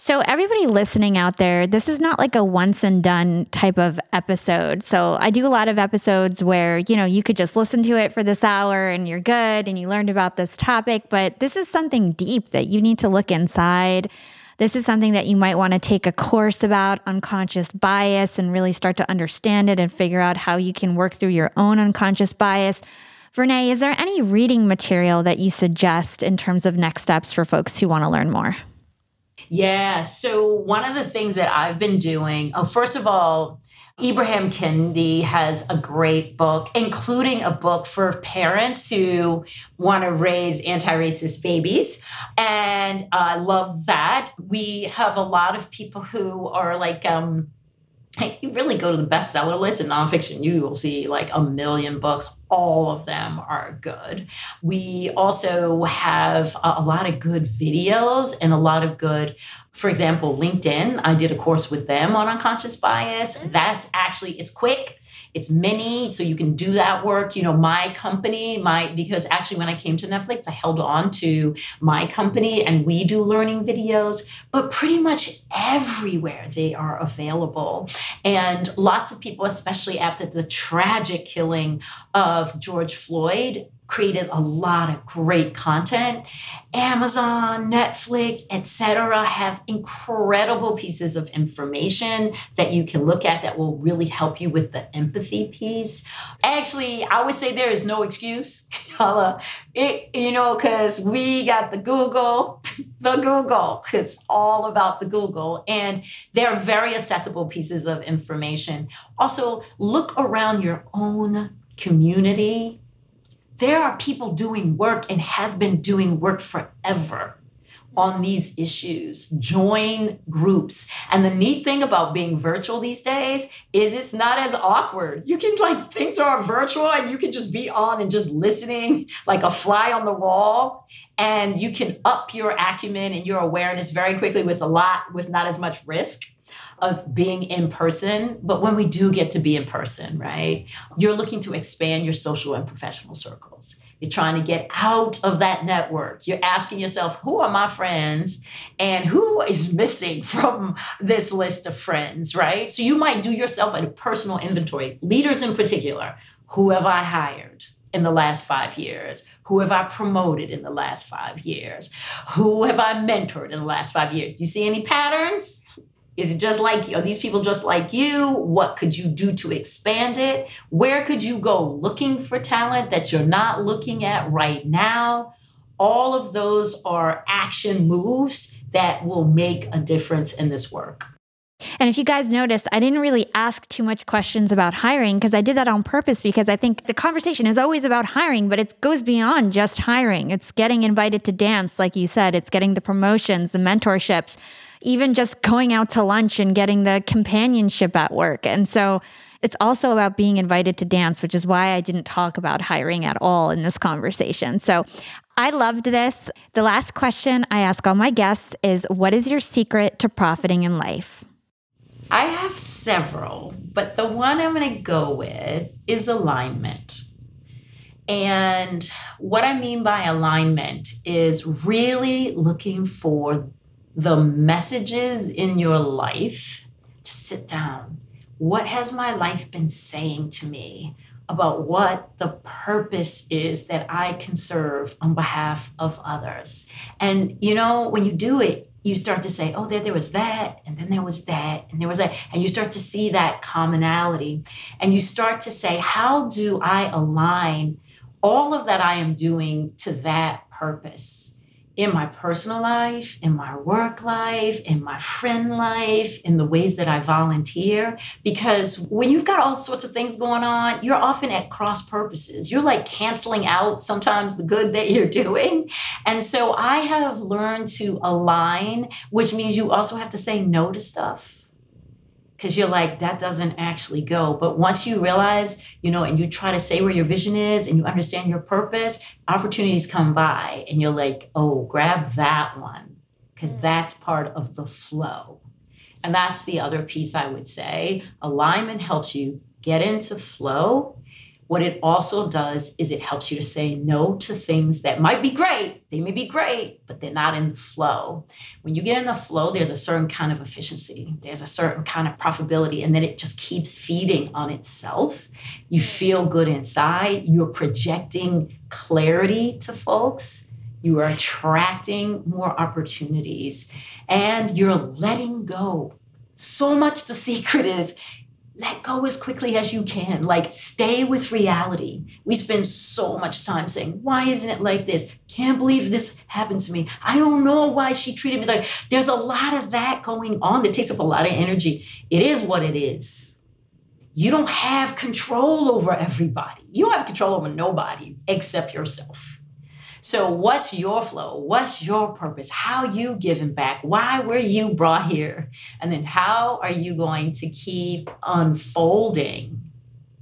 So, everybody listening out there, this is not like a once and done type of episode. So, I do a lot of episodes where, you know, you could just listen to it for this hour and you're good and you learned about this topic, but this is something deep that you need to look inside. This is something that you might want to take a course about unconscious bias and really start to understand it and figure out how you can work through your own unconscious bias. Vernā, is there any reading material that you suggest in terms of next steps for folks who want to learn more? Yeah. So, one of the things that I've been doing, oh, first of all, Ibram Kendi has a great book, including a book for parents who want to raise anti racist babies. And I love that. We have a lot of people who are like, um, if you really go to the bestseller list in nonfiction, you will see like a million books. All of them are good. We also have a, lot of good videos and a lot of good, for example, LinkedIn. I did a course with them on unconscious bias. Mm-hmm. That's actually, it's quick it's mini, so you can do that work. You know, my company, my because actually when I came to Netflix, I held on to my company and we do learning videos, but pretty much everywhere they are available. And lots of people, especially after the tragic killing of George Floyd, created a lot of great content. Amazon, Netflix, etc. have incredible pieces of information that you can look at that will really help you with the empathy piece. Actually, I would say there is no excuse. it, you know, because we got the Google, the Google. It's all about the Google. And they're very accessible pieces of information. Also, look around your own community there are people doing work and have been doing work forever on these issues. Join groups. And the neat thing about being virtual these days is it's not as awkward. You can like things are virtual and you can just be on and just listening like a fly on the wall and you can up your acumen and your awareness very quickly with a lot with not as much risk of being in person. But when we do get to be in person, right, you're looking to expand your social and professional circles. You're trying to get out of that network. You're asking yourself, who are my friends and who is missing from this list of friends, right? So you might do yourself a personal inventory, leaders in particular. Who have I hired? in the last five years? Who have I promoted in the last five years? Who have I mentored in the last five years? You see any patterns? Is it just like you? Are these people just like you? What could you do to expand it? Where could you go looking for talent that you're not looking at right now? All of those are action moves that will make a difference in this work. And if you guys noticed, I didn't really ask too much questions about hiring because I did that on purpose because I think the conversation is always about hiring, but it goes beyond just hiring. It's getting invited to dance, like you said, it's getting the promotions, the mentorships even just going out to lunch and getting the companionship at work. And so it's also about being invited to dance, which is why I didn't talk about hiring at all in this conversation. So I loved this. The last question I ask all my guests is What is your secret to profiting in life? I have several, but the one I'm going to go with is alignment. And what I mean by alignment is really looking for the messages in your life to sit down. What has my life been saying to me about what the purpose is that I can serve on behalf of others? And you know, when you do it, you start to say, oh, there, there was that, and then there was that, and there was that. And you start to see that commonality. And you start to say, how do I align all of that I am doing to that purpose? In my personal life, in my work life, in my friend life, in the ways that I volunteer. Because when you've got all sorts of things going on, you're often at cross purposes. You're like canceling out sometimes the good that you're doing. And so I have learned to align, which means you also have to say no to stuff because you're like that doesn't actually go. But once you realize you know and you try to say where your vision is and you understand your purpose opportunities come by and you're like oh grab that one. Because mm. that's part of the flow. And that's the other piece i would say. Alignment helps you get into flow what it also does is it helps you to say no to things that might be great. They may be great, but they're not in the flow. When you get in the flow, there's a certain kind of efficiency, there's a certain kind of profitability, and then it just keeps feeding on itself. You feel good inside, you're projecting clarity to folks. You are attracting more opportunities and you're letting go. So much the secret is let go as quickly as you can. Like, stay with reality. We spend so much time saying, Why isn't it like this? Can't believe this happened to me. I don't know why she treated me like there's a lot of that going on that takes up a lot of energy. It is what it is. You don't have control over everybody. You don't have control over nobody except yourself. So, what's your flow? What's your purpose? How you giving back? Why were you brought here? And then, how are you going to keep unfolding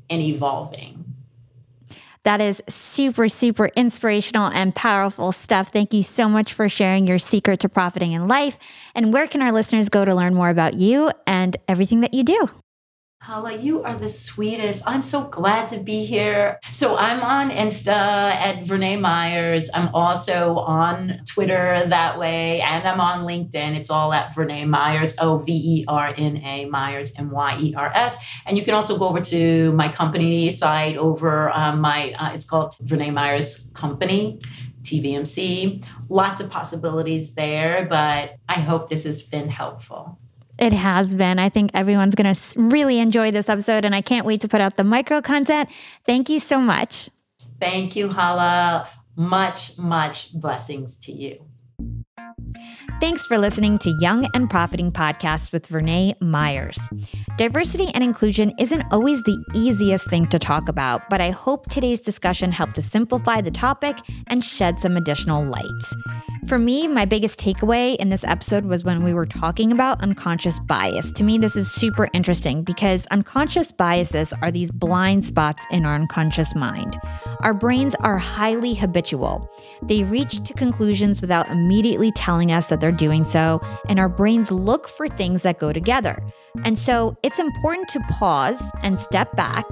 and evolving? That is super, super inspirational and powerful stuff. Thank you so much for sharing your secret to profiting in life. And where can our listeners go to learn more about you and everything that you do? Hala, you are the sweetest. I'm so glad to be here. So I'm on Insta at Vernā Myers. I'm also on Twitter that way, and I'm on LinkedIn. It's all at Vernā Myers, O V E R N A Myers, M Y E R S. And you can also go over to my company site over um, my, uh, it's called Vernā Myers Company. TVMC, lots of possibilities there, but I hope this has been helpful. It has been. I think everyone's going to really enjoy this episode, and I can't wait to put out the micro content. Thank you so much. Thank you, Hala. Much, much blessings to you. Thanks for listening to Young and Profiting Podcast with Vernā Myers. Diversity and inclusion isn't always the easiest thing to talk about, but I hope today's discussion helped to simplify the topic and shed some additional light. For me, my biggest takeaway in this episode was when we were talking about unconscious bias. To me, this is super interesting because unconscious biases are these blind spots in our unconscious mind. Our brains are highly habitual. They reach to conclusions without immediately telling us that they're doing so, and our brains look for things that go together. And so it's important to pause and step back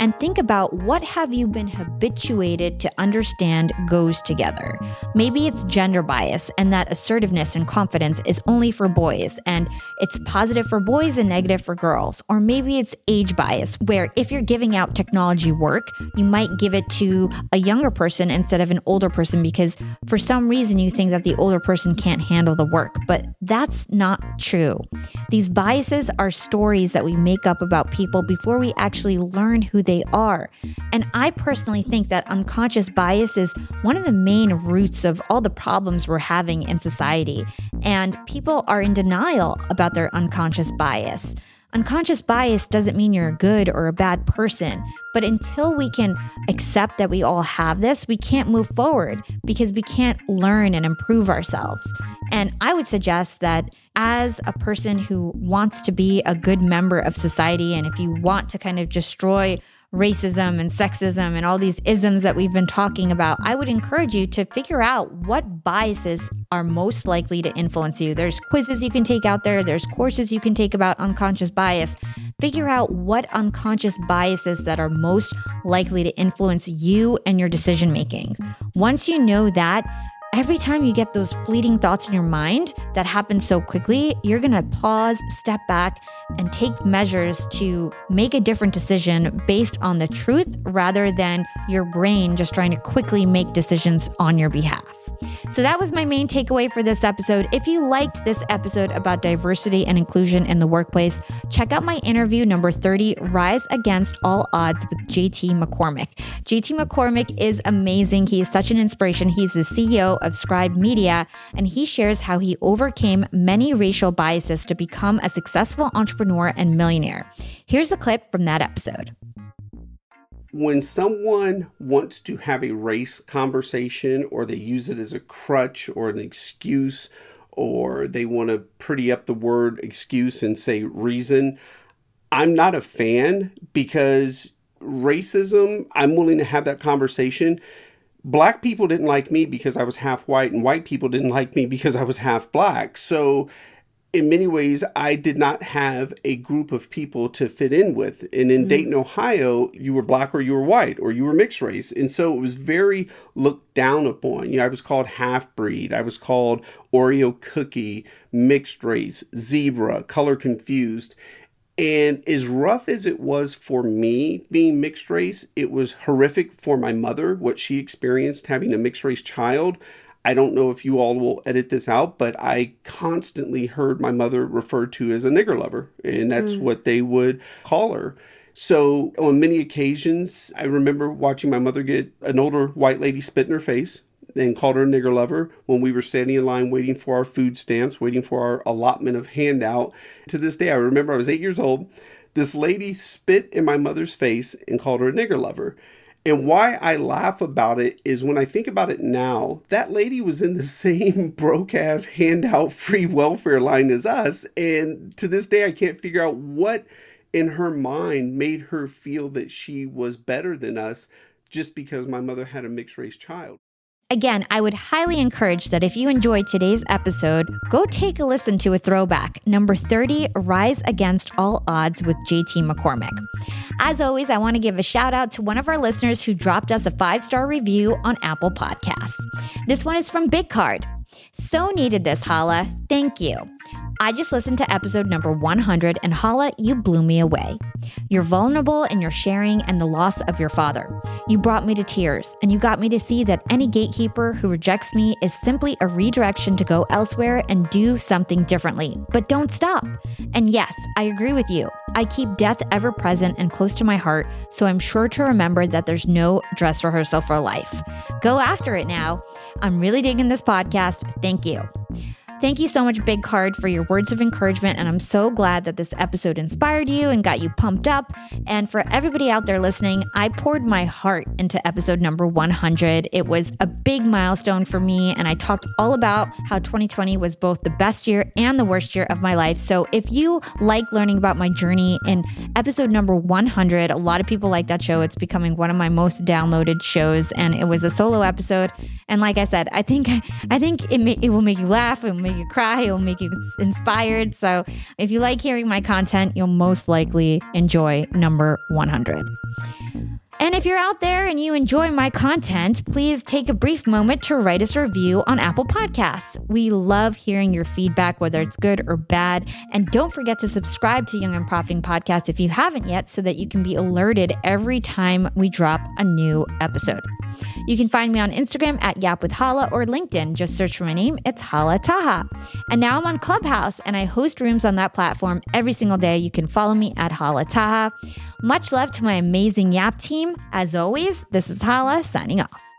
and think about what have you been habituated to understand goes together. Maybe it's gender bias and that assertiveness and confidence is only for boys and it's positive for boys and negative for girls. Or maybe it's age bias where if you're giving out technology work, you might give it to a younger person instead of an older person because for some reason you think that the older person can't handle the work, but that's not true. These biases are stories that we make up about people before we actually learn who they are. And I personally think that unconscious bias is one of the main roots of all the problems we're having in society. And people are in denial about their unconscious bias. Unconscious bias doesn't mean you're a good or a bad person, but until we can accept that we all have this, we can't move forward because we can't learn and improve ourselves. And I would suggest that as a person who wants to be a good member of society, and if you want to kind of destroy racism and sexism and all these isms that we've been talking about, I would encourage you to figure out what biases are most likely to influence you. There's quizzes you can take out there, there's courses you can take about unconscious bias. Figure out what unconscious biases that are most likely to influence you and your decision making. Once you know that, every time you get those fleeting thoughts in your mind that happen so quickly, you're to pause, step back, and take measures to make a different decision based on the truth rather than your brain just trying to quickly make decisions on your behalf. So that was my main takeaway for this episode. If you liked this episode about diversity and inclusion in the workplace, check out my interview number 30 Rise Against All Odds with JT McCormick. JT McCormick is amazing. He is such an inspiration. He's the CEO of Scribe Media, and he shares how he overcame many racial biases to become a successful entrepreneur and millionaire. Here's a clip from that episode when someone wants to have a race conversation or they use it as a crutch or an excuse or they want to pretty up the word excuse and say reason, I'm not a fan because racism, I'm willing to have that conversation. Black people didn't like me because I was half white, and white people didn't like me because I was half black. So in many ways, I did not have a group of people to fit in with. And in mm-hmm. Dayton, Ohio, you were black or you were white or you were mixed race. And so it was very looked down upon. You know, I was called half breed, I was called Oreo cookie, mixed race, zebra, color confused. And as rough as it was for me being mixed race, it was horrific for my mother, what she experienced having a mixed race child. I don't know if you all will edit this out, but I constantly heard my mother referred to as a nigger lover, and that's mm. what they would call her. So, on many occasions, I remember watching my mother get an older white lady spit in her face and called her a nigger lover when we were standing in line waiting for our food stamps, waiting for our allotment of handout. To this day, I remember I was eight years old. This lady spit in my mother's face and called her a nigger lover. And why I laugh about it is when I think about it now, that lady was in the same broke ass handout free welfare line as us. And to this day, I can't figure out what in her mind made her feel that she was better than us just because my mother had a mixed race child. Again, I would highly encourage that if you enjoyed today's episode, go take a listen to a throwback, number 30, Rise Against All Odds with JT McCormick. As always, I want to give a shout out to one of our listeners who dropped us a five star review on Apple Podcasts. This one is from Big Card. So needed this, Hala. Thank you. I just listened to episode number 100, and Hala, you blew me away. You're vulnerable in your sharing and the loss of your father. You brought me to tears, and you got me to see that any gatekeeper who rejects me is simply a redirection to go elsewhere and do something differently. But don't stop. And yes, I agree with you. I keep death ever present and close to my heart, so I'm sure to remember that there's no dress rehearsal for life. Go after it now. I'm really digging this podcast. Thank you. Thank you so much, Big Card, for your words of encouragement. And I'm so glad that this episode inspired you and got you pumped up. And for everybody out there listening, I poured my heart into episode number 100. It was a big milestone for me. And I talked all about how 2020 was both the best year and the worst year of my life. So if you like learning about my journey in episode number 100, a lot of people like that show. It's becoming one of my most downloaded shows. And it was a solo episode. And like I said, I think I think it, may, it will make you laugh. It will make you cry. It will make you inspired. So if you like hearing my content, you'll most likely enjoy number 100. And if you're out there and you enjoy my content, please take a brief moment to write us a review on Apple Podcasts. We love hearing your feedback, whether it's good or bad. And don't forget to subscribe to Young and Profiting Podcast if you haven't yet, so that you can be alerted every time we drop a new episode. You can find me on Instagram at Yap with Hala or LinkedIn. Just search for my name. It's Hala Taha. And now I'm on Clubhouse and I host rooms on that platform every single day. You can follow me at Hala Taha. Much love to my amazing Yap team. As always, this is Hala signing off.